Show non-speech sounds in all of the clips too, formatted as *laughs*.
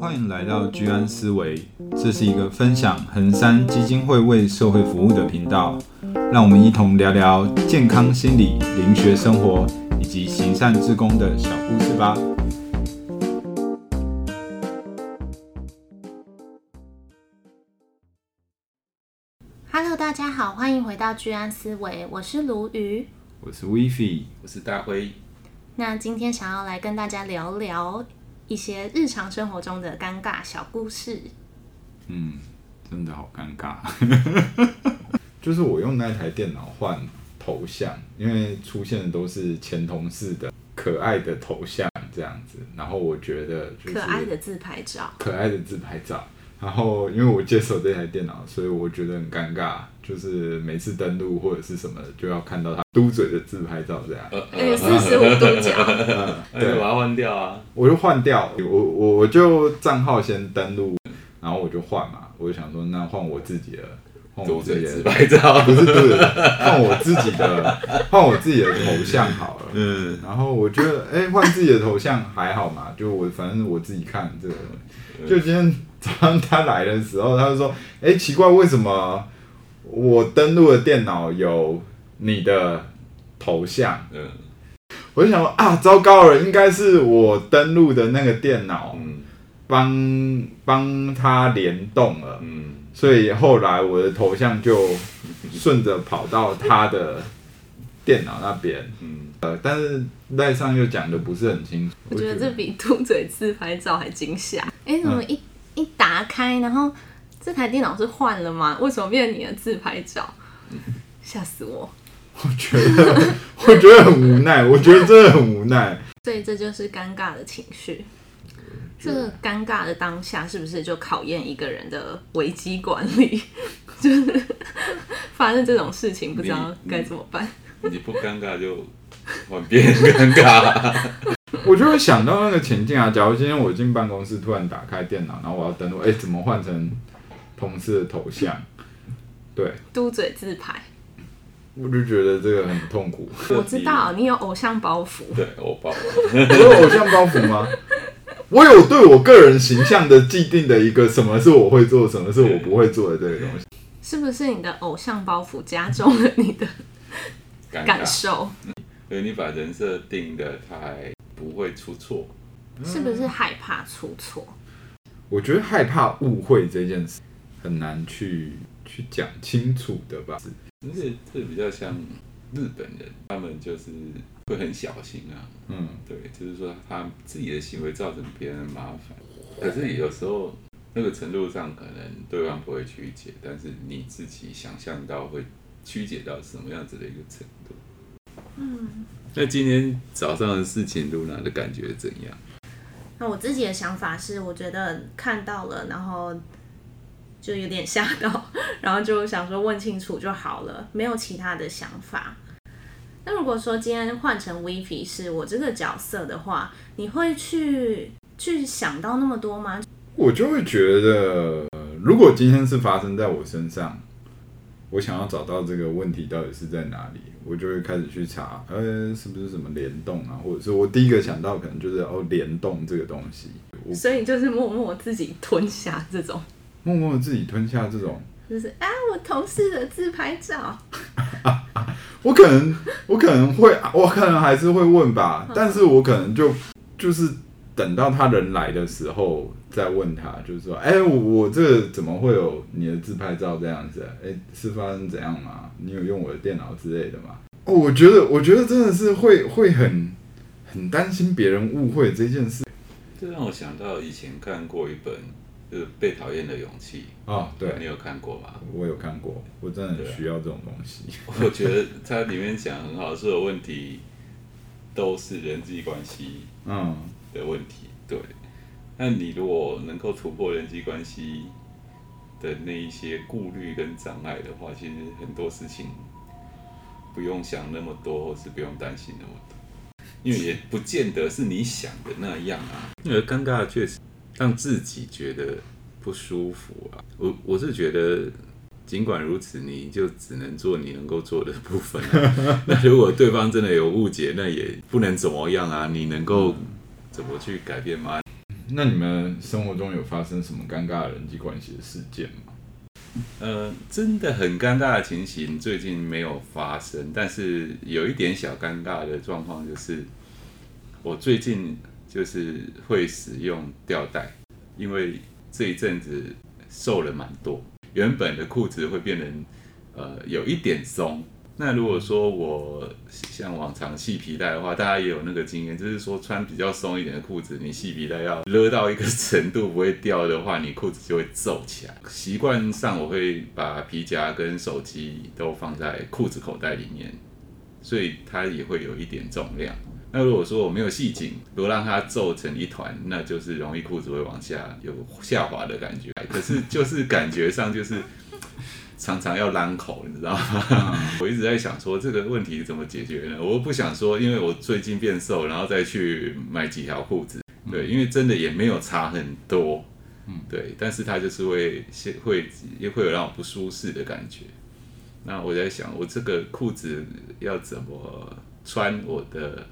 欢迎来到居安思维，这是一个分享恒山基金会为社会服务的频道，让我们一同聊聊健康心理、灵学生活以及行善志工的小故事吧。Hello，大家好，欢迎回到居安思维，我是卢瑜，我是 WiFi，我是大辉。那今天想要来跟大家聊聊一些日常生活中的尴尬小故事。嗯，真的好尴尬。*laughs* 就是我用那台电脑换头像，因为出现的都是前同事的可爱的头像这样子，然后我觉得就是可爱的自拍照，可爱的自拍照。然后因为我接手这台电脑，所以我觉得很尴尬。就是每次登录或者是什么，就要看到他嘟嘴的自拍照这样。呃，四十五度角。*laughs* 对，我要换掉啊！我就换掉，我我我就账号先登录，然后我就换嘛。我就想说，那换我自己的，换我自己的自拍照，不是不是，换我自己的，换我自己的头像好了。嗯。然后我觉得，哎、欸，换自己的头像还好嘛，就我反正我自己看这个。就今天早上他来的时候，他就说，哎、欸，奇怪，为什么？我登录的电脑有你的头像，嗯，我就想说啊，糟糕了，应该是我登录的那个电脑，嗯，帮帮他联动了，嗯，所以后来我的头像就顺着跑到他的电脑那边，嗯，呃，但是赖上又讲的不是很清楚，我觉得这比嘟嘴自拍照还惊吓，哎、欸，怎么一、嗯、一打开，然后。这台电脑是换了吗？为什么变成你的自拍照？吓死我！我觉得，我觉得很无奈。我觉得真的很无奈。所以这就是尴尬的情绪。这个尴尬的当下，是不是就考验一个人的危机管理？就是发生这种事情，不知道该怎么办。你，你不尴尬就换别人尴尬。我就会想到那个情境啊。假如今天我进办公室，突然打开电脑，然后我要登录，哎，怎么换成？同事的头像，对，嘟嘴自拍，我就觉得这个很痛苦。我知道你有偶像包袱，对，我包，*laughs* 我有偶像包袱吗？我有对我个人形象的既定的一个什么是我会做，什么是我不会做的这个东西。是不是你的偶像包袱加重了你的感受？所以你把人设定的，太不会出错，是不是害怕出错？我觉得害怕误会这件事。很难去去讲清楚的吧？而且这比较像日本人，他们就是会很小心啊。嗯，对，就是说他自己的行为造成别人的麻烦，可是有时候那个程度上可能对方不会曲解，但是你自己想象到会曲解到什么样子的一个程度。嗯，那今天早上的事情，露娜的感觉怎样？那我自己的想法是，我觉得看到了，然后。就有点吓到，*laughs* 然后就想说问清楚就好了，没有其他的想法。那如果说今天换成 Vivi 是我这个角色的话，你会去去想到那么多吗？我就会觉得，如果今天是发生在我身上，我想要找到这个问题到底是在哪里，我就会开始去查，呃，是不是什么联动啊？或者是我第一个想到可能就是哦，联动这个东西。所以就是默默自己吞下这种。默默自己吞下这种，就是啊，我同事的自拍照，*laughs* 我可能我可能会，我可能还是会问吧，但是我可能就就是等到他人来的时候再问他，就是说，哎、欸，我我这个怎么会有你的自拍照这样子？哎、欸，是发生怎样吗？你有用我的电脑之类的吗？哦，我觉得我觉得真的是会会很很担心别人误会这件事，这让我想到以前看过一本。就是被讨厌的勇气哦，对，你有看过吗？我有看过，我真的很需要这种东西。*laughs* 我觉得它里面讲很好，所有问题都是人际关系嗯的问题。嗯、对，那你如果能够突破人际关系的那一些顾虑跟障碍的话，其实很多事情不用想那么多，或是不用担心那么多，因为也不见得是你想的那样啊。因为尴尬确实。让自己觉得不舒服啊！我我是觉得，尽管如此，你就只能做你能够做的部分啊。*laughs* 那如果对方真的有误解，那也不能怎么样啊！你能够怎么去改变吗？那你们生活中有发生什么尴尬的人际关系的事件吗？呃，真的很尴尬的情形，最近没有发生，但是有一点小尴尬的状况，就是我最近就是会使用吊带，因为这一阵子瘦了蛮多，原本的裤子会变成呃有一点松。那如果说我像往常系皮带的话，大家也有那个经验，就是说穿比较松一点的裤子，你系皮带要勒到一个程度不会掉的话，你裤子就会皱起来。习惯上我会把皮夹跟手机都放在裤子口袋里面，所以它也会有一点重量。那如果说我没有系紧，如果让它皱成一团，那就是容易裤子会往下有下滑的感觉。可是就是感觉上就是。*laughs* 常常要烂口，你知道吗？我一直在想说这个问题怎么解决呢？我不想说，因为我最近变瘦，然后再去买几条裤子，对，因为真的也没有差很多，嗯，对，但是它就是会会也会有让我不舒适的感觉。那我在想，我这个裤子要怎么穿，我的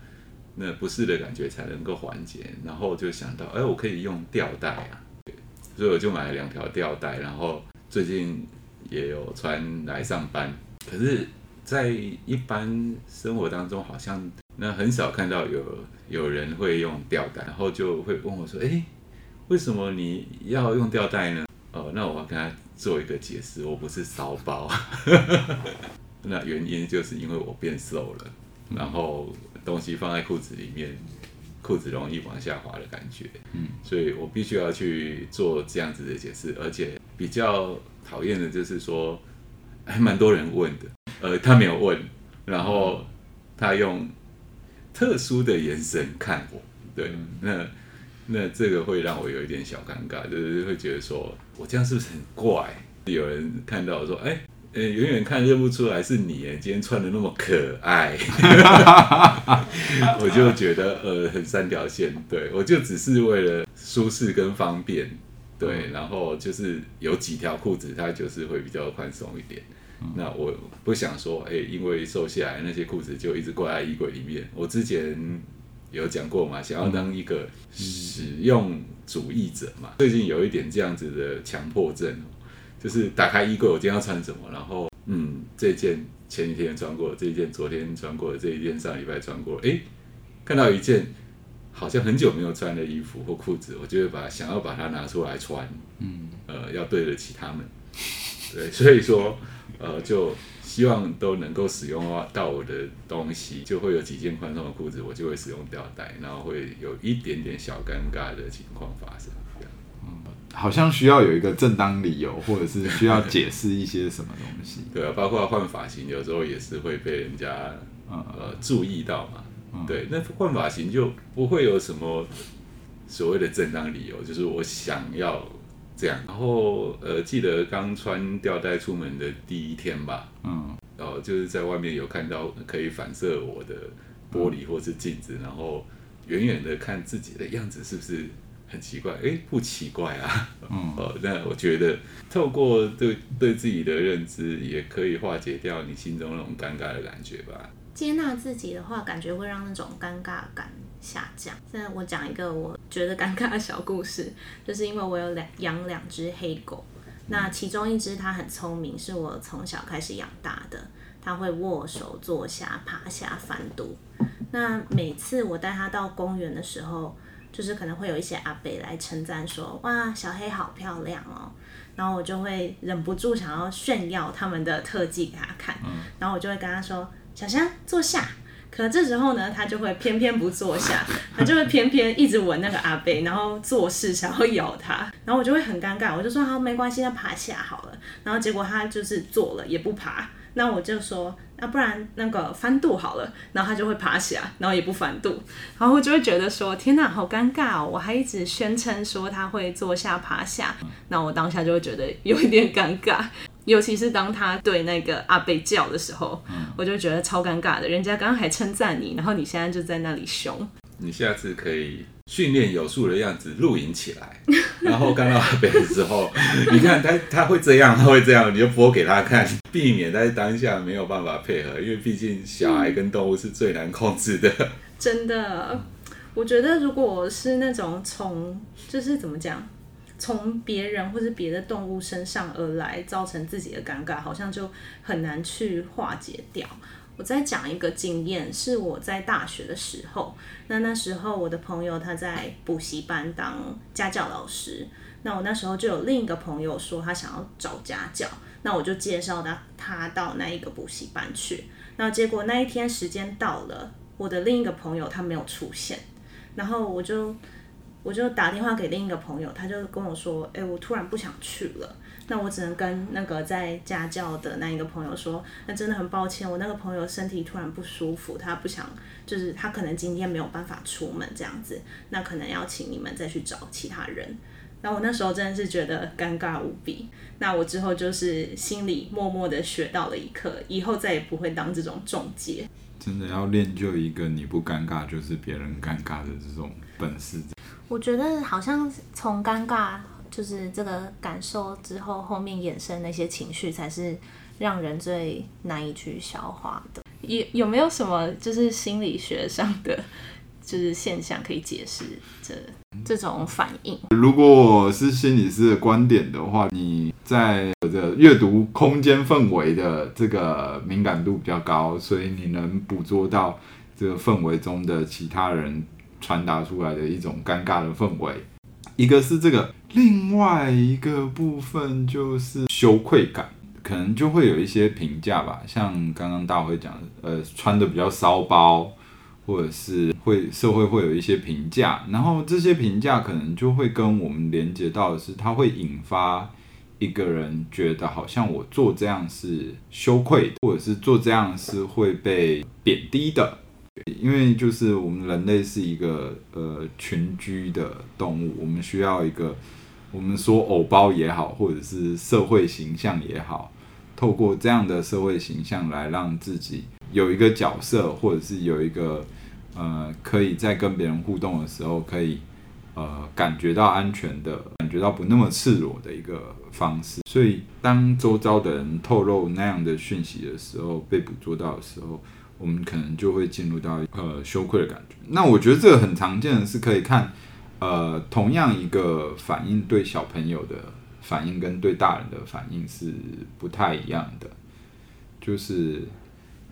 那不适的感觉才能够缓解？然后就想到，哎，我可以用吊带啊，所以我就买了两条吊带，然后最近。也有穿来上班，可是，在一般生活当中，好像那很少看到有有人会用吊带，然后就会问我说：“哎，为什么你要用吊带呢？”哦，那我要跟他做一个解释，我不是骚包，*laughs* 那原因就是因为我变瘦了，然后东西放在裤子里面，裤子容易往下滑的感觉，嗯，所以我必须要去做这样子的解释，而且比较。讨厌的就是说，还蛮多人问的，呃，他没有问，然后他用特殊的眼神看我，对，那那这个会让我有一点小尴尬，就是会觉得说我这样是不是很怪？有人看到我说，哎，呃，远远看认不出来是你，哎，今天穿的那么可爱，*laughs* 我就觉得呃很三条线，对，我就只是为了舒适跟方便。对，然后就是有几条裤子，它就是会比较宽松一点。嗯、那我不想说，哎，因为瘦下来那些裤子就一直挂在衣柜里面。我之前有讲过嘛，想要当一个使用主义者嘛。最近有一点这样子的强迫症，就是打开衣柜，我今天要穿什么？然后，嗯，这件前几天穿过，这一件昨天穿过，这一件上礼拜穿过，哎，看到一件。好像很久没有穿的衣服或裤子，我就会把想要把它拿出来穿，嗯，呃，要对得起他们，*laughs* 对，所以说，呃，就希望都能够使用到我的东西，就会有几件宽松的裤子，我就会使用吊带，然后会有一点点小尴尬的情况发生，好像需要有一个正当理由，或者是需要解释一些什么东西，*laughs* 对啊，包括换发型，有时候也是会被人家呃注意到嘛。对，那换发型就不会有什么所谓的正当理由，就是我想要这样。然后呃，记得刚穿吊带出门的第一天吧，嗯，然后就是在外面有看到可以反射我的玻璃或是镜子，然后远远的看自己的样子是不是很奇怪？哎，不奇怪啊，嗯，*laughs* 哦，那我觉得透过对对自己的认知，也可以化解掉你心中那种尴尬的感觉吧。接纳自己的话，感觉会让那种尴尬感下降。现在我讲一个我觉得尴尬的小故事，就是因为我有两养两只黑狗，那其中一只它很聪明，是我从小开始养大的，它会握手、坐下、爬下、翻肚。那每次我带它到公园的时候，就是可能会有一些阿伯来称赞说：“哇，小黑好漂亮哦。”然后我就会忍不住想要炫耀他们的特技给他看，然后我就会跟他说。小香坐下，可这时候呢，他就会偏偏不坐下，他就会偏偏一直闻那个阿伯，然后做事想要咬他，然后我就会很尴尬，我就说好，没关系，那爬起来好了，然后结果他就是坐了也不爬，那我就说那不然那个翻肚好了，然后他就会爬起来，然后也不翻肚，然后我就会觉得说天哪，好尴尬哦，我还一直宣称说他会坐下爬下，那我当下就会觉得有一点尴尬。尤其是当他对那个阿贝叫的时候，嗯、我就觉得超尴尬的。人家刚刚还称赞你，然后你现在就在那里凶。你下次可以训练有素的样子录影起来，*laughs* 然后刚到阿伯的时候，你看他他会这样，他会这样，你就播给他看，避免在当下没有办法配合，因为毕竟小孩跟动物是最难控制的。真的，我觉得如果是那种从就是怎么讲，从别人或是别的动物身上而来造成自己的尴尬，好像就很难去化解掉。我再讲一个经验，是我在大学的时候，那那时候我的朋友他在补习班当家教老师，那我那时候就有另一个朋友说他想要找家教，那我就介绍他他到那一个补习班去，那结果那一天时间到了，我的另一个朋友他没有出现，然后我就我就打电话给另一个朋友，他就跟我说，哎，我突然不想去了。那我只能跟那个在家教的那一个朋友说，那真的很抱歉，我那个朋友身体突然不舒服，他不想，就是他可能今天没有办法出门这样子，那可能要请你们再去找其他人。那我那时候真的是觉得尴尬无比，那我之后就是心里默默的学到了一课，以后再也不会当这种中介。真的要练就一个你不尴尬就是别人尴尬的这种本事。我觉得好像从尴尬。就是这个感受之后，后面衍生那些情绪，才是让人最难以去消化的。有有没有什么就是心理学上的就是现象可以解释这这种反应？如果我是心理师的观点的话，你在这阅读空间氛围的这个敏感度比较高，所以你能捕捉到这个氛围中的其他人传达出来的一种尴尬的氛围。一个是这个。另外一个部分就是羞愧感，可能就会有一些评价吧，像刚刚大辉讲的，呃，穿得比较骚包，或者是会社会会有一些评价，然后这些评价可能就会跟我们连接到的是，它会引发一个人觉得好像我做这样是羞愧，或者是做这样是会被贬低的，因为就是我们人类是一个呃群居的动物，我们需要一个。我们说偶包也好，或者是社会形象也好，透过这样的社会形象来让自己有一个角色，或者是有一个呃，可以在跟别人互动的时候，可以呃感觉到安全的，感觉到不那么赤裸的一个方式。所以，当周遭的人透露那样的讯息的时候，被捕捉到的时候，我们可能就会进入到呃羞愧的感觉。那我觉得这个很常见的是可以看。呃，同样一个反应对小朋友的反应跟对大人的反应是不太一样的，就是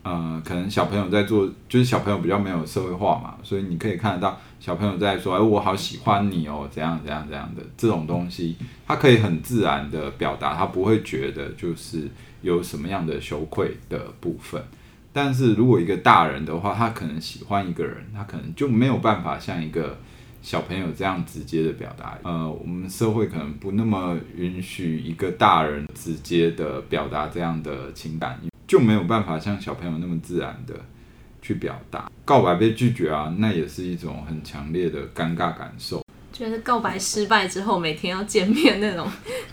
呃，可能小朋友在做，就是小朋友比较没有社会化嘛，所以你可以看得到小朋友在说，哎，我好喜欢你哦，怎样怎样怎样的这种东西，他可以很自然的表达，他不会觉得就是有什么样的羞愧的部分。但是如果一个大人的话，他可能喜欢一个人，他可能就没有办法像一个。小朋友这样直接的表达，呃，我们社会可能不那么允许一个大人直接的表达这样的情感，就没有办法像小朋友那么自然的去表达。告白被拒绝啊，那也是一种很强烈的尴尬感受。觉得告白失败之后，每天要见面那种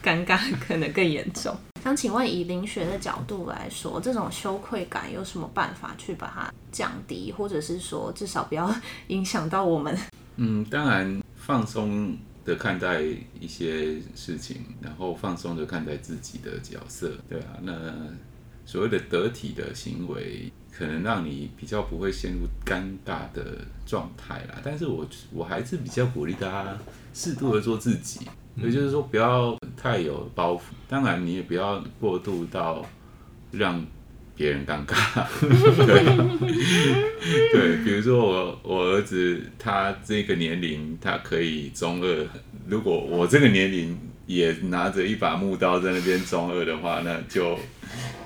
尴尬可能更严重。*laughs* 想请问，以灵学的角度来说，这种羞愧感有什么办法去把它降低，或者是说至少不要影响到我们？嗯，当然放松的看待一些事情，然后放松的看待自己的角色，对啊，那所谓的得体的行为，可能让你比较不会陷入尴尬的状态啦。但是我我还是比较鼓励大家适度的做自己，也就是说不要太有包袱，当然你也不要过度到让。别人尴尬，对，对，比如说我我儿子他这个年龄他可以中二，如果我这个年龄也拿着一把木刀在那边中二的话，那就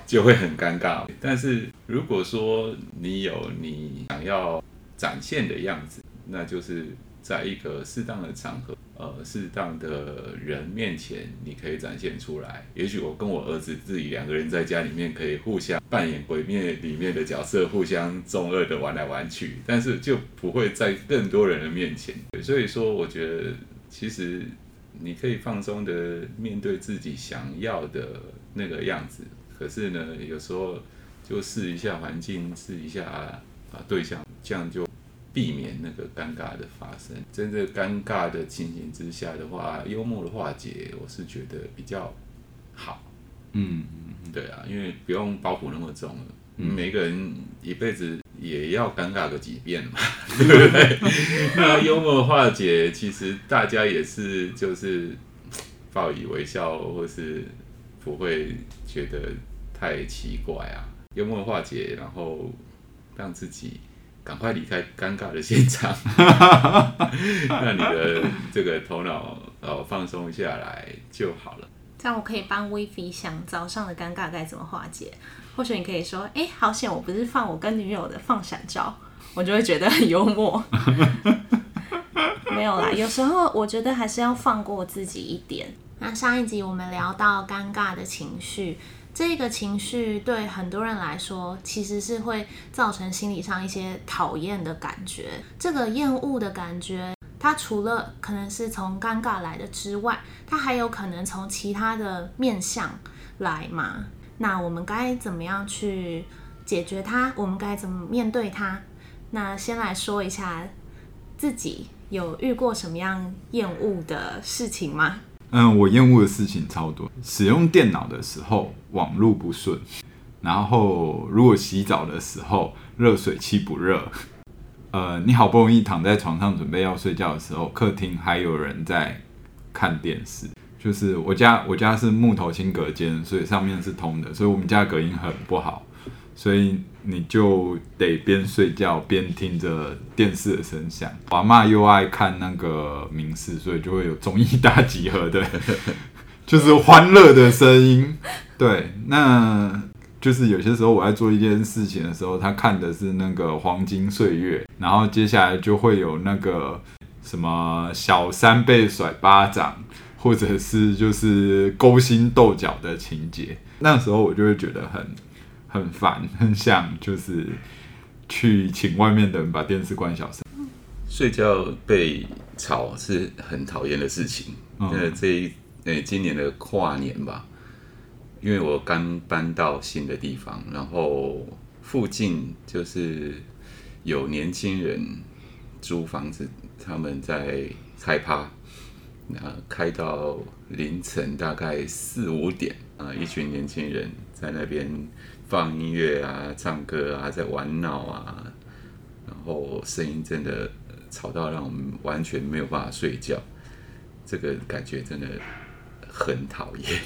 就会很尴尬。但是如果说你有你想要展现的样子，那就是在一个适当的场合。呃，适当的人面前，你可以展现出来。也许我跟我儿子自己两个人在家里面，可以互相扮演鬼灭里面的角色，互相中二的玩来玩去，但是就不会在更多人的面前。所以说，我觉得其实你可以放松的面对自己想要的那个样子。可是呢，有时候就试一下环境，试一下啊对象，这样就。避免那个尴尬的发生，真正尴尬的情形之下的话，幽默的化解，我是觉得比较好。嗯，对啊，因为不用包袱那么重了。嗯，每个人一辈子也要尴尬个几遍嘛，*laughs* 对不对？那幽默化解，其实大家也是就是报以微笑，或是不会觉得太奇怪啊。幽默化解，然后让自己赶快离开尴尬的现场，*laughs* 让你的这个头脑哦放松下来就好了。这样我可以帮威菲想早上的尴尬该怎么化解。或许你可以说：“哎、欸，好险，我不是放我跟女友的放闪照，我就会觉得很幽默。*laughs* ”没有啦，有时候我觉得还是要放过自己一点。那上一集我们聊到尴尬的情绪，这个情绪对很多人来说，其实是会造成心理上一些讨厌的感觉。这个厌恶的感觉，它除了可能是从尴尬来的之外，它还有可能从其他的面向来嘛。那我们该怎么样去解决它？我们该怎么面对它？那先来说一下自己有遇过什么样厌恶的事情吗？嗯，我厌恶的事情超多。使用电脑的时候网路不顺，然后如果洗澡的时候热水器不热，呃，你好不容易躺在床上准备要睡觉的时候，客厅还有人在看电视。就是我家，我家是木头轻隔间，所以上面是通的，所以我们家隔音很不好，所以你就得边睡觉边听着电视的声响。我阿嬷又爱看那个名士，所以就会有综艺大集合的，*laughs* 就是欢乐的声音。对，那就是有些时候我在做一件事情的时候，他看的是那个黄金岁月，然后接下来就会有那个什么小三被甩巴掌。或者是就是勾心斗角的情节，那时候我就会觉得很很烦，*laughs* 很想就是去请外面的人把电视关小声。睡觉被吵是很讨厌的事情。那、嗯，这一呃今年的跨年吧，因为我刚搬到新的地方，然后附近就是有年轻人租房子，他们在开趴。那开到凌晨大概四五点啊，一群年轻人在那边放音乐啊、唱歌啊、在玩闹啊，然后声音真的吵到让我们完全没有办法睡觉，这个感觉真的很讨厌。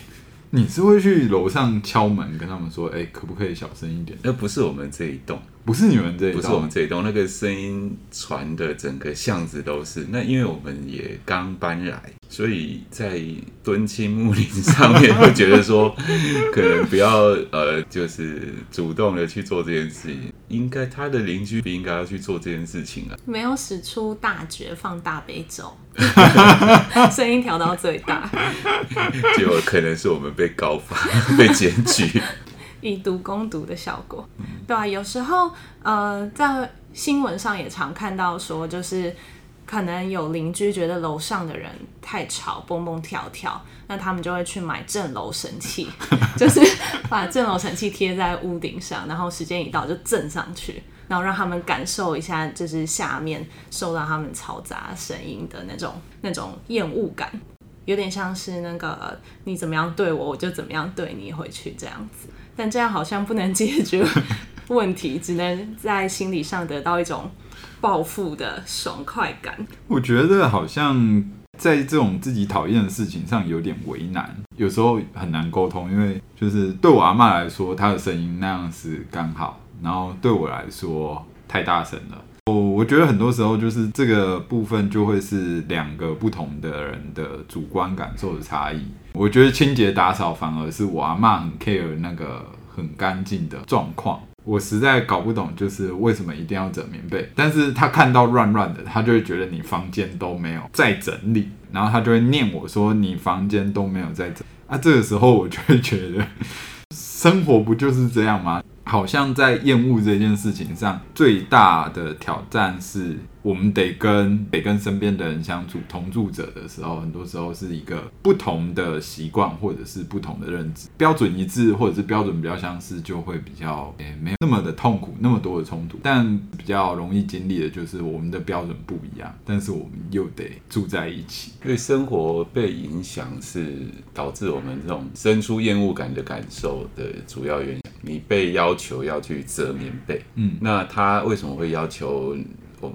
你是会去楼上敲门跟他们说：“哎，可不可以小声一点？”那不是我们这一栋。不是你们这一栋，不是我们这一栋，那个声音传的整个巷子都是。那因为我们也刚搬来，所以在敦亲睦邻上面会觉得说，可能不要 *laughs* 呃，就是主动的去做这件事情。应该他的邻居不应该要去做这件事情啊。没有使出大绝放大悲咒，*laughs* 声音调到最大，结果可能是我们被告发、*laughs* 被检举。以毒攻毒的效果，对啊，有时候，呃，在新闻上也常看到说，就是可能有邻居觉得楼上的人太吵，蹦蹦跳跳，那他们就会去买震楼神器，*laughs* 就是把震楼神器贴在屋顶上，然后时间一到就震上去，然后让他们感受一下，就是下面受到他们嘈杂声音的那种那种厌恶感，有点像是那个你怎么样对我，我就怎么样对你回去这样子。但这样好像不能解决 *laughs* 问题，只能在心理上得到一种报复的爽快感。我觉得好像在这种自己讨厌的事情上有点为难，有时候很难沟通，因为就是对我阿嬷来说，她的声音那样是刚好，然后对我来说太大声了。我我觉得很多时候就是这个部分就会是两个不同的人的主观感受的差异。我觉得清洁打扫反而是我阿嬷很 care 那个很干净的状况。我实在搞不懂，就是为什么一定要整棉被。但是他看到乱乱的，他就会觉得你房间都没有在整理，然后他就会念我说你房间都没有在整那。这个时候我就会觉得，*laughs* 生活不就是这样吗？好像在厌恶这件事情上，最大的挑战是。我们得跟得跟身边的人相处，同住者的时候，很多时候是一个不同的习惯，或者是不同的认知，标准一致，或者是标准比较相似，就会比较诶、欸、没有那么的痛苦，那么多的冲突。但比较容易经历的就是我们的标准不一样，但是我们又得住在一起，因为生活被影响是导致我们这种生出厌恶感的感受的主要原因。你被要求要去折棉被，嗯，那他为什么会要求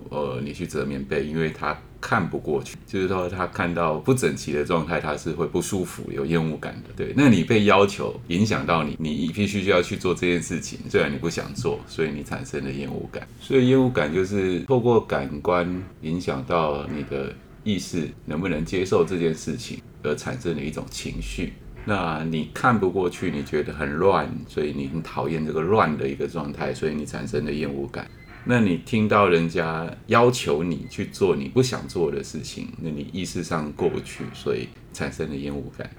呃你去折棉被？因为他看不过去，就是说他看到不整齐的状态，他是会不舒服、有厌恶感的。对，那你被要求影响到你，你必须就要去做这件事情，虽然你不想做，所以你产生了厌恶感。所以厌恶感就是透过感官影响到你的意识能不能接受这件事情而产生的一种情绪。那你看不过去，你觉得很乱，所以你很讨厌这个乱的一个状态，所以你产生了厌恶感。那你听到人家要求你去做你不想做的事情，那你意识上过不去，所以产生了厌恶感。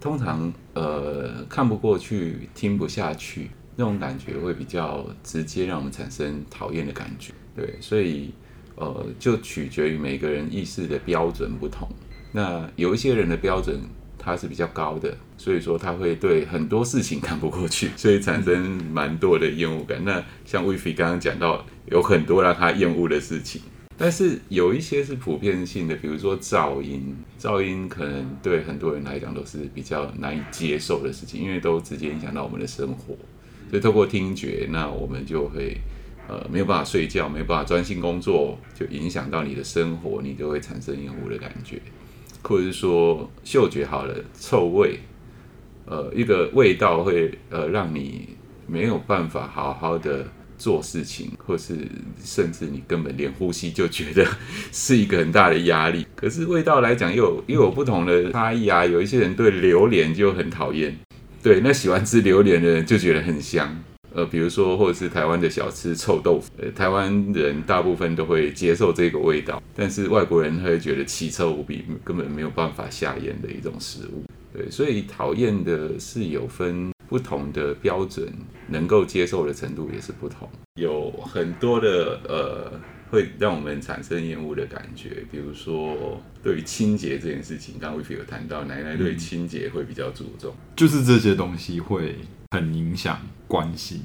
通常，呃，看不过去，听不下去，那种感觉会比较直接，让我们产生讨厌的感觉。对，所以，呃，就取决于每个人意识的标准不同。那有一些人的标准。他是比较高的，所以说他会对很多事情看不过去，*laughs* 所以产生蛮多的厌恶感。那像威菲刚刚讲到，有很多让他厌恶的事情，但是有一些是普遍性的，比如说噪音，噪音可能对很多人来讲都是比较难以接受的事情，因为都直接影响到我们的生活。所以透过听觉，那我们就会呃没有办法睡觉，没有办法专心工作，就影响到你的生活，你就会产生厌恶的感觉。或者是说嗅觉好了，臭味，呃，一个味道会呃让你没有办法好好的做事情，或是甚至你根本连呼吸就觉得是一个很大的压力。可是味道来讲又有又有不同的差异啊，有一些人对榴莲就很讨厌，对，那喜欢吃榴莲的人就觉得很香。呃，比如说，或者是台湾的小吃臭豆腐，台湾人大部分都会接受这个味道，但是外国人会觉得奇臭无比，根本没有办法下咽的一种食物。对，所以讨厌的是有分不同的标准，能够接受的程度也是不同。有很多的呃，会让我们产生厌恶的感觉，比如说对于清洁这件事情，刚刚威菲有谈到，奶奶对清洁会比较注重，就是这些东西会。很影响关系，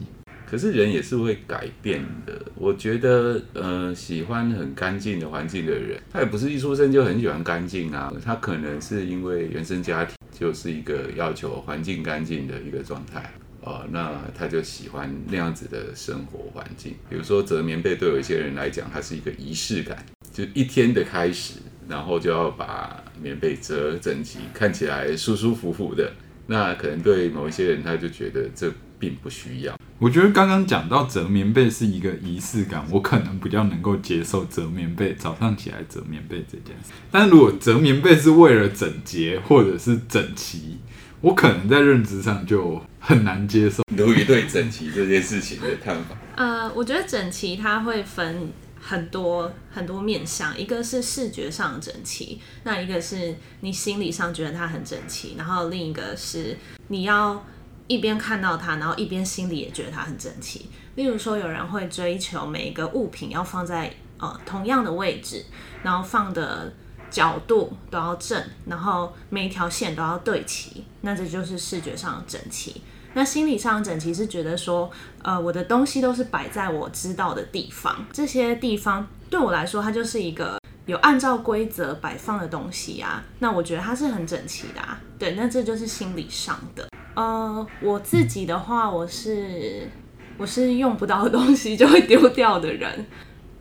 可是人也是会改变的。我觉得，呃，喜欢很干净的环境的人，他也不是一出生就很喜欢干净啊。他可能是因为原生家庭就是一个要求环境干净的一个状态呃，那他就喜欢那样子的生活环境。比如说折棉被，对有一些人来讲，它是一个仪式感，就一天的开始，然后就要把棉被折整齐，看起来舒舒服服的。那可能对某一些人，他就觉得这并不需要。我觉得刚刚讲到折棉被是一个仪式感，我可能比较能够接受折棉被早上起来折棉被这件事。但如果折棉被是为了整洁或者是整齐，我可能在认知上就很难接受。鲈鱼对整齐这件事情的看法？呃，我觉得整齐它会分。很多很多面向，一个是视觉上的整齐，那一个是你心理上觉得它很整齐，然后另一个是你要一边看到它，然后一边心里也觉得它很整齐。例如说，有人会追求每一个物品要放在呃同样的位置，然后放的角度都要正，然后每一条线都要对齐，那这就是视觉上的整齐。那心理上整齐是觉得说，呃，我的东西都是摆在我知道的地方，这些地方对我来说，它就是一个有按照规则摆放的东西啊。那我觉得它是很整齐的啊。对，那这就是心理上的。呃，我自己的话，我是我是用不到的东西就会丢掉的人。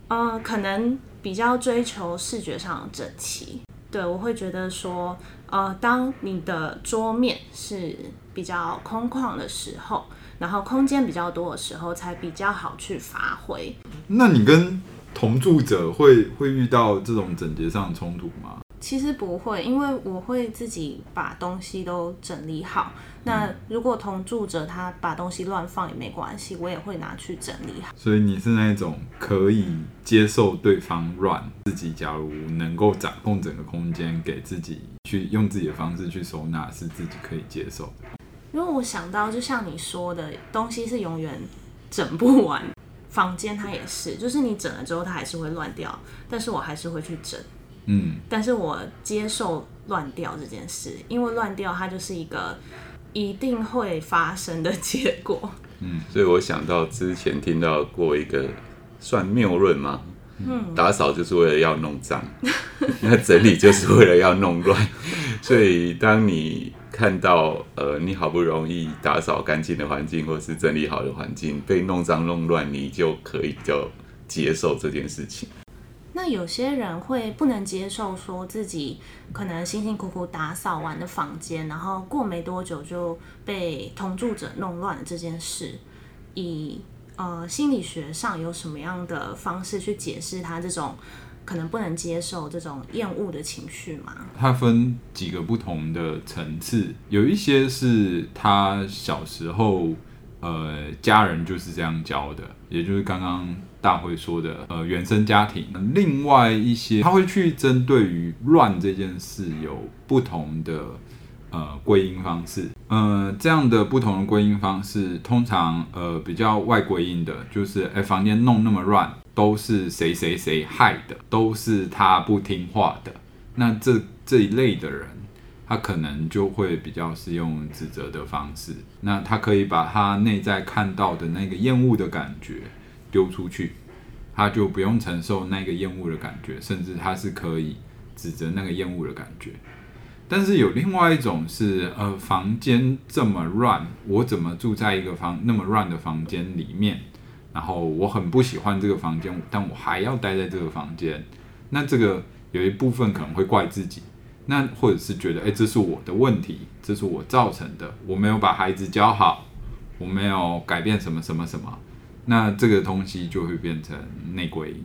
呃，可能比较追求视觉上的整齐。对，我会觉得说，呃，当你的桌面是比较空旷的时候，然后空间比较多的时候，才比较好去发挥。那你跟同住者会会遇到这种整洁上的冲突吗？其实不会，因为我会自己把东西都整理好。那如果同住者他把东西乱放也没关系，我也会拿去整理好。所以你是那种可以接受对方乱，自己假如能够掌控整个空间，给自己去用自己的方式去收纳，是自己可以接受的。因为我想到，就像你说的，东西是永远整不完，房间它也是，就是你整了之后它还是会乱掉，但是我还是会去整。嗯，但是我接受乱掉这件事，因为乱掉它就是一个一定会发生的结果。嗯，所以我想到之前听到过一个算谬论吗？嗯，打扫就是为了要弄脏，*laughs* 那整理就是为了要弄乱。所以当你看到呃，你好不容易打扫干净的环境，或是整理好的环境被弄脏弄乱，你就可以比较接受这件事情。那有些人会不能接受，说自己可能辛辛苦苦打扫完的房间，然后过没多久就被同住者弄乱了这件事。以呃心理学上有什么样的方式去解释他这种？可能不能接受这种厌恶的情绪吗？它分几个不同的层次，有一些是他小时候，呃，家人就是这样教的，也就是刚刚大辉说的，呃，原生家庭。另外一些，他会去针对于乱这件事有不同的呃归因方式。呃，这样的不同的归因方式，通常呃比较外归因的，就是哎，房间弄那么乱。都是谁谁谁害的，都是他不听话的。那这这一类的人，他可能就会比较是用指责的方式。那他可以把他内在看到的那个厌恶的感觉丢出去，他就不用承受那个厌恶的感觉，甚至他是可以指责那个厌恶的感觉。但是有另外一种是，呃，房间这么乱，我怎么住在一个房那么乱的房间里面？然后我很不喜欢这个房间，但我还要待在这个房间。那这个有一部分可能会怪自己，那或者是觉得，哎，这是我的问题，这是我造成的，我没有把孩子教好，我没有改变什么什么什么。那这个东西就会变成内归因。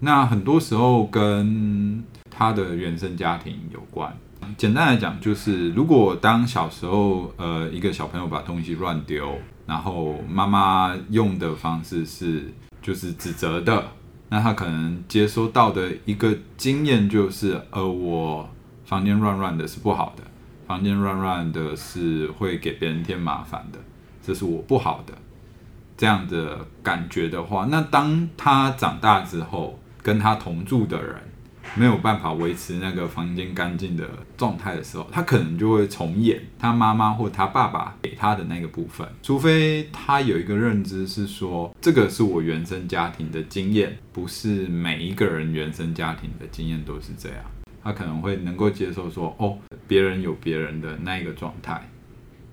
那很多时候跟他的原生家庭有关。简单来讲，就是如果当小时候，呃，一个小朋友把东西乱丢。然后妈妈用的方式是就是指责的，那他可能接收到的一个经验就是，呃，我房间乱乱的是不好的，房间乱乱的是会给别人添麻烦的，这是我不好的，这样的感觉的话，那当他长大之后，跟他同住的人。没有办法维持那个房间干净的状态的时候，他可能就会重演他妈妈或他爸爸给他的那个部分。除非他有一个认知是说，这个是我原生家庭的经验，不是每一个人原生家庭的经验都是这样。他可能会能够接受说，哦，别人有别人的那一个状态。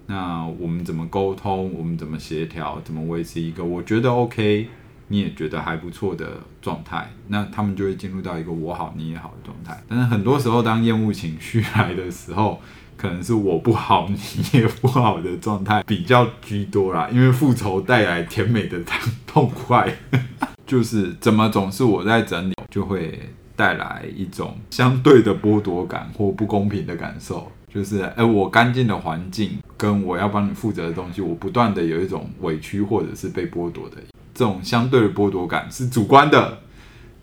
那我们怎么沟通？我们怎么协调？怎么维持一个我觉得 OK？你也觉得还不错的状态，那他们就会进入到一个我好你也好的状态。但是很多时候，当厌恶情绪来的时候，可能是我不好你也不好的状态比较居多啦。因为复仇带来甜美的痛快，*laughs* 就是怎么总是我在整理，就会带来一种相对的剥夺感或不公平的感受。就是哎，我干净的环境跟我要帮你负责的东西，我不断的有一种委屈或者是被剥夺的。这种相对的剥夺感是主观的，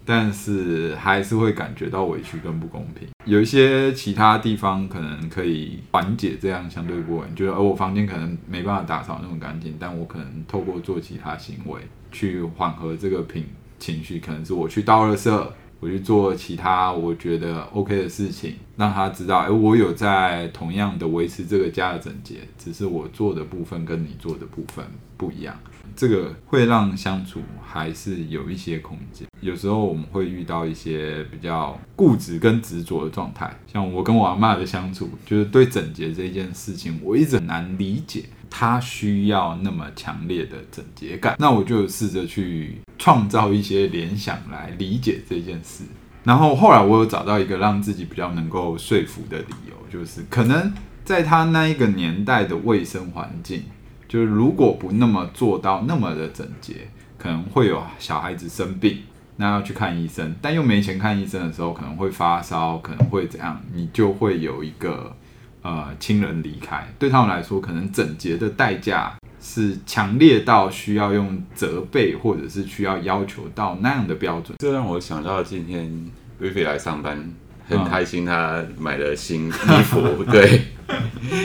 但是还是会感觉到委屈跟不公平。有一些其他地方可能可以缓解这样相对不稳，觉得我房间可能没办法打扫那么干净，但我可能透过做其他行为去缓和这个情情绪，可能是我去倒垃圾，我去做其他我觉得 OK 的事情，让他知道，哎，我有在同样的维持这个家的整洁，只是我做的部分跟你做的部分不一样。这个会让相处还是有一些空间。有时候我们会遇到一些比较固执跟执着的状态，像我跟我阿嬷的相处，就是对整洁这件事情，我一直很难理解，她需要那么强烈的整洁感。那我就试着去创造一些联想来理解这件事。然后后来我有找到一个让自己比较能够说服的理由，就是可能在他那一个年代的卫生环境。就是如果不那么做到那么的整洁，可能会有小孩子生病，那要去看医生，但又没钱看医生的时候，可能会发烧，可能会怎样，你就会有一个呃亲人离开。对他们来说，可能整洁的代价是强烈到需要用责备，或者是需要要求到那样的标准。这让我想到今天薇薇来上班。很开心，他买了新衣服，*laughs* 对。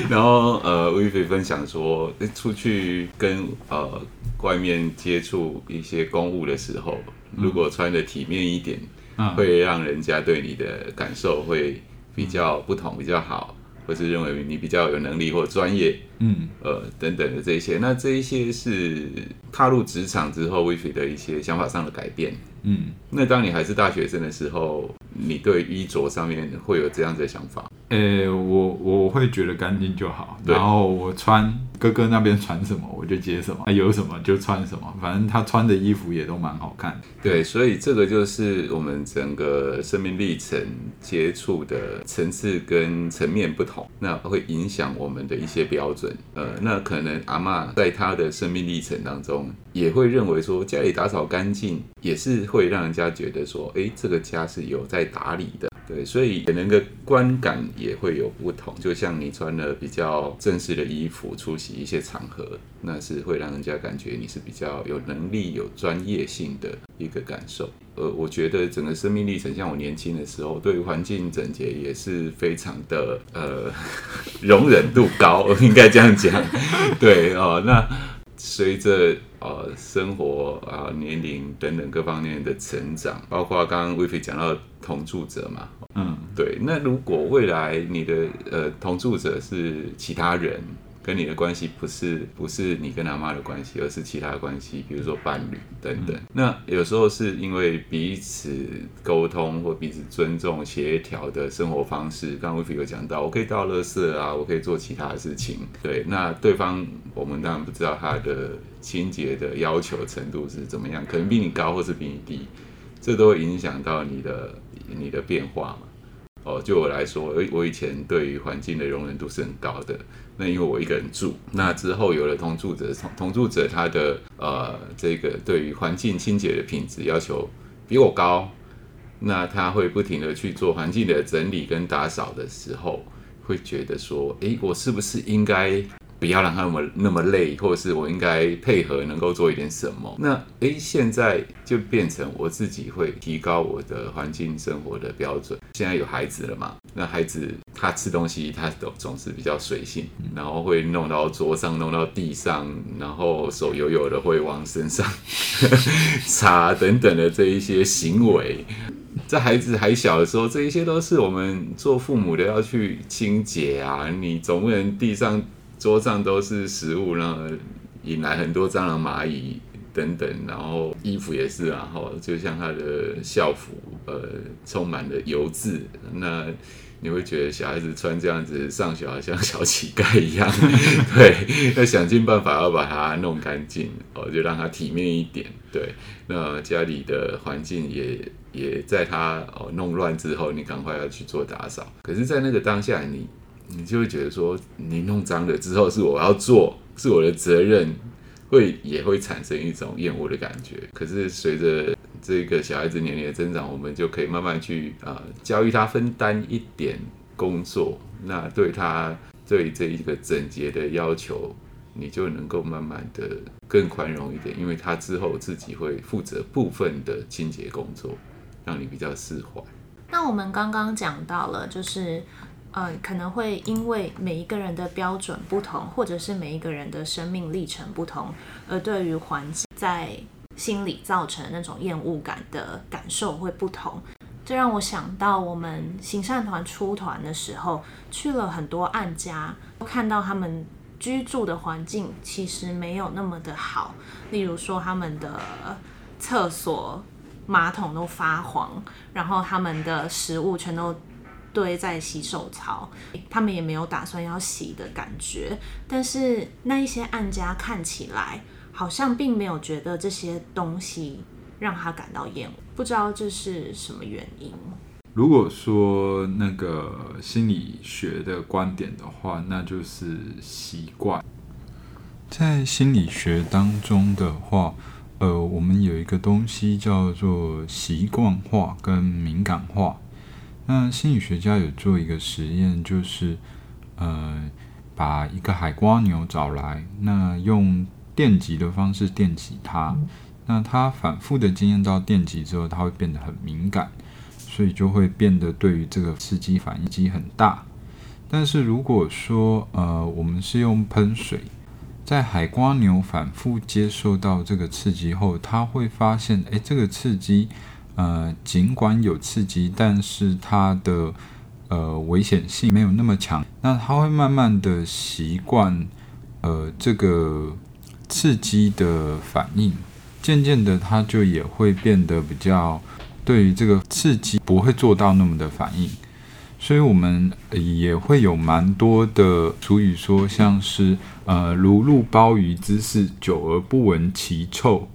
然后呃，薇薇分享说，出去跟呃外面接触一些公务的时候，如果穿的体面一点，会让人家对你的感受会比较不同，比较好，或是认为你比较有能力或专业，嗯，呃等等的这些。那这一些是踏入职场之后，薇薇的一些想法上的改变。嗯，那当你还是大学生的时候，你对衣着上面会有这样子的想法？诶、欸，我我会觉得干净就好，然后我穿哥哥那边穿什么我就接什么，有什么就穿什么，反正他穿的衣服也都蛮好看。对，所以这个就是我们整个生命历程接触的层次跟层面不同，那会影响我们的一些标准。呃，那可能阿嬷在她的生命历程当中，也会认为说家里打扫干净也是会让人家觉得说，诶，这个家是有在打理的。对，所以可能个观感也会有不同。就像你穿了比较正式的衣服出席一些场合，那是会让人家感觉你是比较有能力、有专业性的一个感受。呃，我觉得整个生命历程，像我年轻的时候，对于环境整洁也是非常的呃 *laughs* 容忍度高，*laughs* 应该这样讲。对哦，那随着呃生活啊、呃、年龄等等各方面的成长，包括刚刚威菲讲到。同住者嘛，嗯，对。那如果未来你的呃同住者是其他人，跟你的关系不是不是你跟他妈的关系，而是其他关系，比如说伴侣等等。嗯、那有时候是因为彼此沟通或彼此尊重、协调的生活方式。刚刚威菲有讲到，我可以倒垃圾啊，我可以做其他的事情。对，那对方我们当然不知道他的清洁的要求程度是怎么样，可能比你高，或是比你低。这都会影响到你的你的变化嘛？哦，就我来说，我我以前对于环境的容忍度是很高的。那因为我一个人住，那之后有了同住者，同同住者他的呃这个对于环境清洁的品质要求比我高，那他会不停的去做环境的整理跟打扫的时候，会觉得说，诶，我是不是应该？不要让他们那么累，或者是我应该配合，能够做一点什么。那诶，现在就变成我自己会提高我的环境生活的标准。现在有孩子了嘛？那孩子他吃东西，他总总是比较随性，然后会弄到桌上，弄到地上，然后手油油的会往身上 *laughs* 擦等等的这一些行为，在孩子还小的时候，这一些都是我们做父母的要去清洁啊。你总不能地上。桌上都是食物，然后引来很多蟑螂、蚂蚁等等，然后衣服也是，然后就像他的校服，呃，充满了油渍。那你会觉得小孩子穿这样子上学，好像小乞丐一样，*laughs* 对，要想尽办法要把它弄干净，哦，就让它体面一点，对。那家里的环境也也在他哦弄乱之后，你赶快要去做打扫。可是，在那个当下，你。你就会觉得说，你弄脏了之后是我要做，是我的责任，会也会产生一种厌恶的感觉。可是随着这个小孩子年龄的增长，我们就可以慢慢去啊、呃、教育他分担一点工作，那对他对这一个整洁的要求，你就能够慢慢的更宽容一点，因为他之后自己会负责部分的清洁工作，让你比较释怀。那我们刚刚讲到了，就是。嗯，可能会因为每一个人的标准不同，或者是每一个人的生命历程不同，而对于环境在心里造成那种厌恶感的感受会不同。这让我想到，我们行善团出团的时候，去了很多案家，看到他们居住的环境其实没有那么的好。例如说，他们的厕所马桶都发黄，然后他们的食物全都。堆在洗手槽，他们也没有打算要洗的感觉。但是那一些案家看起来好像并没有觉得这些东西让他感到厌恶，不知道这是什么原因。如果说那个心理学的观点的话，那就是习惯。在心理学当中的话，呃，我们有一个东西叫做习惯化跟敏感化。那心理学家有做一个实验，就是，呃，把一个海瓜牛找来，那用电击的方式电击它，那它反复的经验到电击之后，它会变得很敏感，所以就会变得对于这个刺激反应机很大。但是如果说，呃，我们是用喷水，在海瓜牛反复接受到这个刺激后，它会发现，诶，这个刺激。呃，尽管有刺激，但是它的呃危险性没有那么强。那它会慢慢的习惯呃这个刺激的反应，渐渐的它就也会变得比较对于这个刺激不会做到那么的反应。所以我们也会有蛮多的俗语说，像是呃“如入鲍鱼之肆，久而不闻其臭”。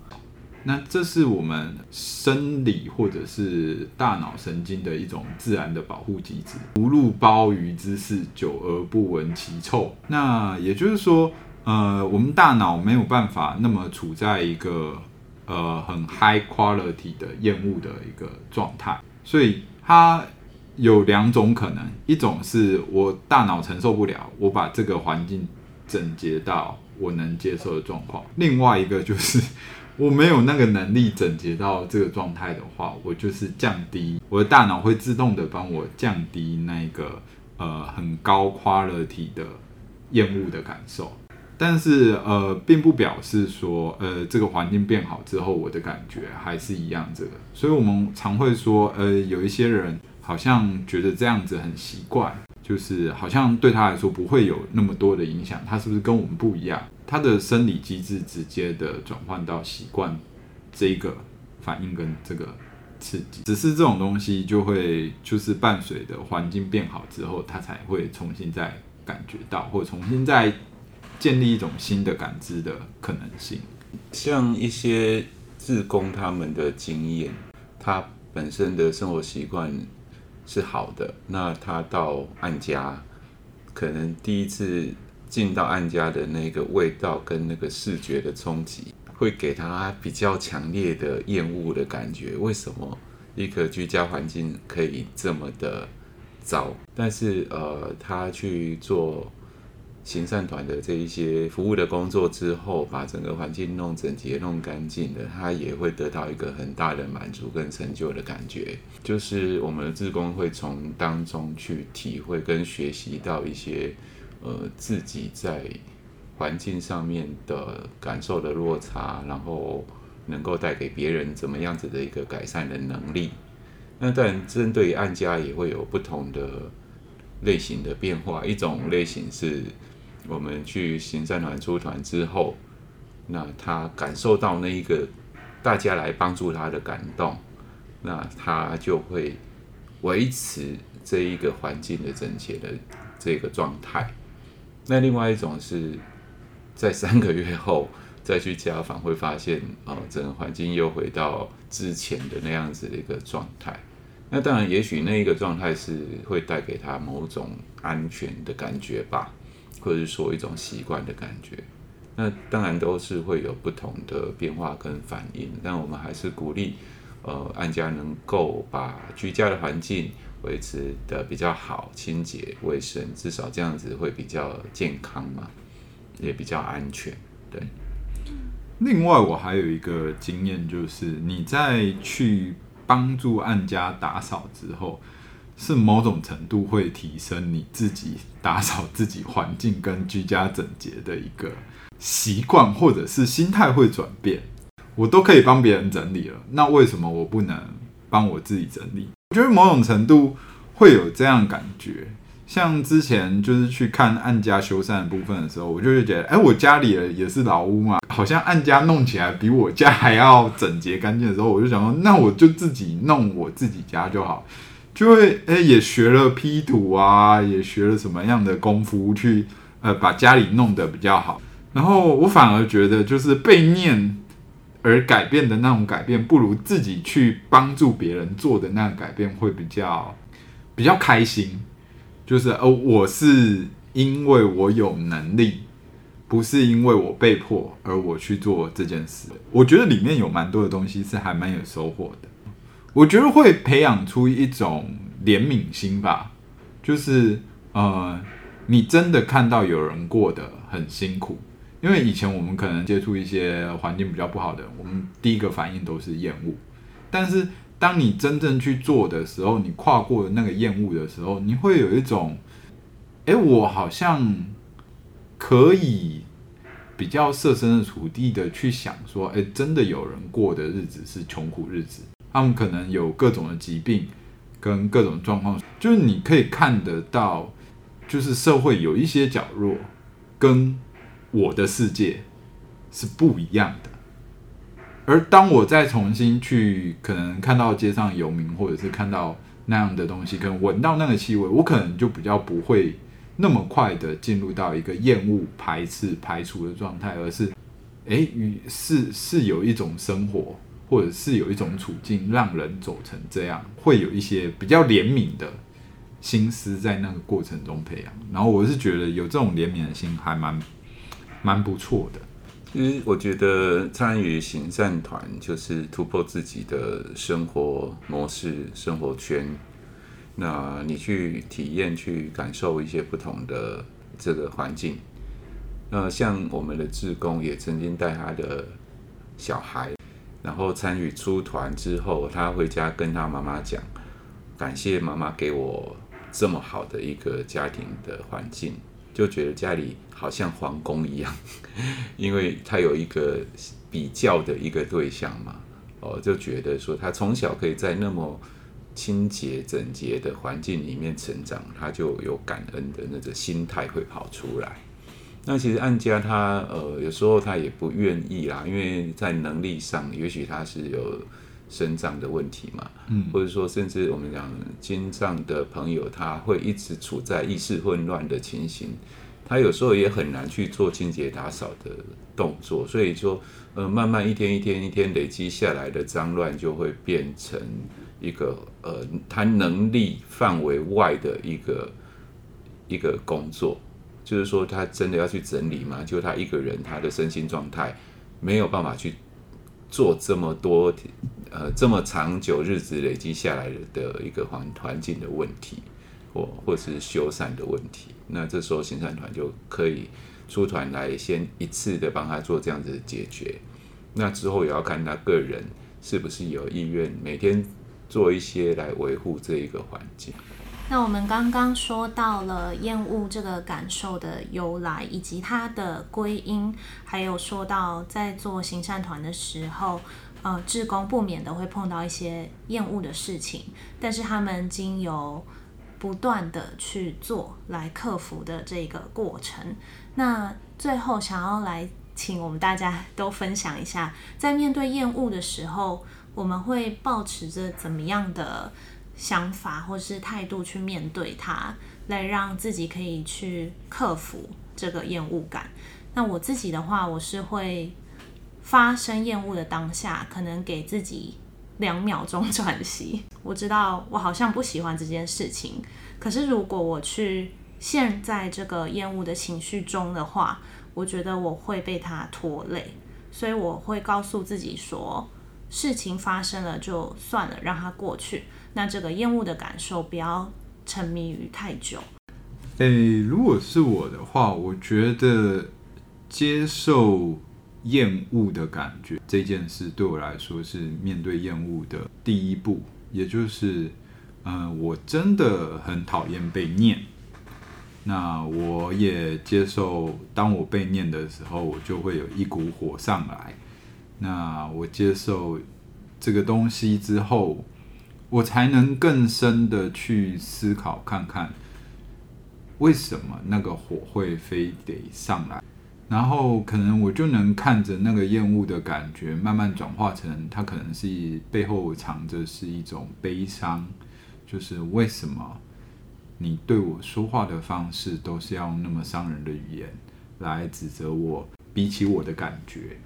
那这是我们生理或者是大脑神经的一种自然的保护机制。“不入鲍鱼之肆，久而不闻其臭”。那也就是说，呃，我们大脑没有办法那么处在一个呃很 high quality 的厌恶的一个状态，所以它。有两种可能，一种是我大脑承受不了，我把这个环境整洁到我能接受的状况；另外一个就是我没有那个能力整洁到这个状态的话，我就是降低我的大脑会自动的帮我降低那个呃很高 quality 的厌恶的感受。但是呃，并不表示说呃这个环境变好之后，我的感觉还是一样这个。所以我们常会说呃有一些人。好像觉得这样子很习惯，就是好像对他来说不会有那么多的影响。他是不是跟我们不一样？他的生理机制直接的转换到习惯这一个反应跟这个刺激，只是这种东西就会就是伴随的环境变好之后，他才会重新再感觉到，或重新再建立一种新的感知的可能性。像一些志工他们的经验，他本身的生活习惯。是好的，那他到按家，可能第一次进到案家的那个味道跟那个视觉的冲击，会给他比较强烈的厌恶的感觉。为什么一个居家环境可以这么的糟？但是呃，他去做。行善团的这一些服务的工作之后，把整个环境弄整洁、弄干净的，他也会得到一个很大的满足跟成就的感觉。就是我们的志工会从当中去体会跟学习到一些，呃，自己在环境上面的感受的落差，然后能够带给别人怎么样子的一个改善的能力。那当然，针对案家也会有不同的类型的变化，一种类型是。我们去行善团出团之后，那他感受到那一个大家来帮助他的感动，那他就会维持这一个环境的整洁的这个状态。那另外一种是在三个月后再去家访，会发现呃，整个环境又回到之前的那样子的一个状态。那当然，也许那一个状态是会带给他某种安全的感觉吧。或者是说一种习惯的感觉，那当然都是会有不同的变化跟反应，但我们还是鼓励，呃，案家能够把居家的环境维持得比较好、清洁、卫生，至少这样子会比较健康嘛，也比较安全。对。另外，我还有一个经验，就是你在去帮助案家打扫之后。是某种程度会提升你自己打扫自己环境跟居家整洁的一个习惯，或者是心态会转变。我都可以帮别人整理了，那为什么我不能帮我自己整理？我觉得某种程度会有这样感觉。像之前就是去看按家修缮的部分的时候，我就会觉得，哎，我家里也是老屋嘛，好像按家弄起来比我家还要整洁干净的时候，我就想说，那我就自己弄我自己家就好。就会诶、也学了 P 图啊，也学了什么样的功夫去呃把家里弄得比较好。然后我反而觉得，就是被念而改变的那种改变，不如自己去帮助别人做的那个改变会比较比较开心。就是呃，我是因为我有能力，不是因为我被迫而我去做这件事。我觉得里面有蛮多的东西是还蛮有收获的。我觉得会培养出一种怜悯心吧，就是呃，你真的看到有人过得很辛苦，因为以前我们可能接触一些环境比较不好的，我们第一个反应都是厌恶。但是当你真正去做的时候，你跨过了那个厌恶的时候，你会有一种，哎，我好像可以比较设身处地的去想说，哎，真的有人过的日子是穷苦日子。他们可能有各种的疾病，跟各种状况，就是你可以看得到，就是社会有一些角落，跟我的世界是不一样的。而当我再重新去可能看到街上游民，或者是看到那样的东西，可能闻到那个气味，我可能就比较不会那么快的进入到一个厌恶、排斥、排除的状态，而是，诶，与是是有一种生活，或者是有一种处境，让人走成这样，会有一些比较怜悯的心思在那个过程中培养。然后我是觉得有这种怜悯的心，还蛮蛮不错的。其实我觉得参与行善团就是突破自己的生活模式、生活圈。那你去体验、去感受一些不同的这个环境。那像我们的志工也曾经带他的小孩，然后参与出团之后，他回家跟他妈妈讲，感谢妈妈给我这么好的一个家庭的环境。就觉得家里好像皇宫一样，*laughs* 因为他有一个比较的一个对象嘛，哦，就觉得说他从小可以在那么清洁整洁的环境里面成长，他就有感恩的那个心态会跑出来。那其实案家他呃有时候他也不愿意啦，因为在能力上，也许他是有身障的问题嘛，嗯，或者说甚至我们讲精脏的朋友，他会一直处在意识混乱的情形，他有时候也很难去做清洁打扫的动作，所以说，呃，慢慢一天一天一天累积下来的脏乱，就会变成一个呃，他能力范围外的一个一个工作，就是说他真的要去整理嘛，就他一个人，他的身心状态没有办法去做这么多。呃，这么长久日子累积下来的一个环环境的问题，或或是修缮的问题，那这时候行善团就可以出团来先一次的帮他做这样子的解决。那之后也要看他个人是不是有意愿每天做一些来维护这一个环境。那我们刚刚说到了厌恶这个感受的由来以及它的归因，还有说到在做行善团的时候。呃，志工不免的会碰到一些厌恶的事情，但是他们经由不断的去做来克服的这个过程。那最后想要来请我们大家都分享一下，在面对厌恶的时候，我们会抱持着怎么样的想法或是态度去面对它，来让自己可以去克服这个厌恶感。那我自己的话，我是会。发生厌恶的当下，可能给自己两秒钟 *laughs* 喘息。我知道我好像不喜欢这件事情，可是如果我去陷在这个厌恶的情绪中的话，我觉得我会被它拖累。所以我会告诉自己说，事情发生了就算了，让它过去。那这个厌恶的感受不要沉迷于太久。诶、如果是我的话，我觉得接受。厌恶的感觉这件事对我来说是面对厌恶的第一步，也就是，嗯、我真的很讨厌被念。那我也接受，当我被念的时候，我就会有一股火上来。那我接受这个东西之后，我才能更深的去思考看看，为什么那个火会非得上来。然后可能我就能看着那个厌恶的感觉慢慢转化成，它可能是背后藏着是一种悲伤，就是为什么你对我说话的方式都是要用那么伤人的语言来指责我？比起我的感觉，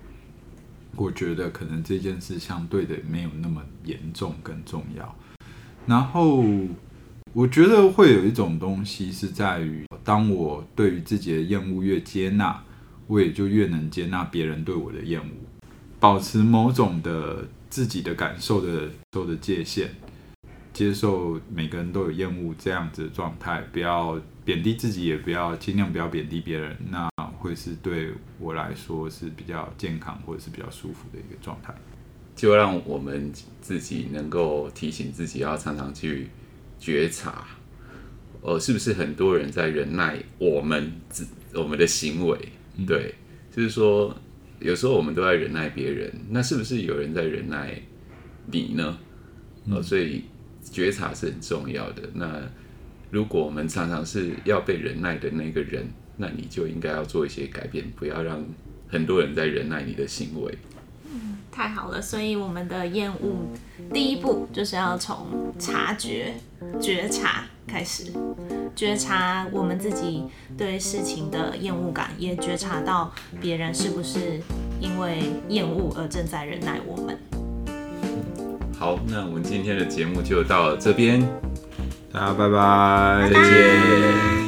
我觉得可能这件事相对的没有那么严重更重要。然后我觉得会有一种东西是在于，当我对于自己的厌恶越接纳。我也就越能接纳别人对我的厌恶，保持某种的自己的感受的受的界限，接受每个人都有厌恶这样子的状态，不要贬低自己，也不要尽量不要贬低别人，那会是对我来说是比较健康或者是比较舒服的一个状态。就让我们自己能够提醒自己，要常常去觉察，呃，是不是很多人在忍耐我们自我们的行为。对，就是说，有时候我们都在忍耐别人，那是不是有人在忍耐你呢？哦，所以觉察是很重要的。那如果我们常常是要被忍耐的那个人，那你就应该要做一些改变，不要让很多人在忍耐你的行为。太好了，所以我们的厌恶第一步就是要从察觉、觉察开始，觉察我们自己对事情的厌恶感，也觉察到别人是不是因为厌恶而正在忍耐我们。好，那我们今天的节目就到这边，大家拜拜，再见。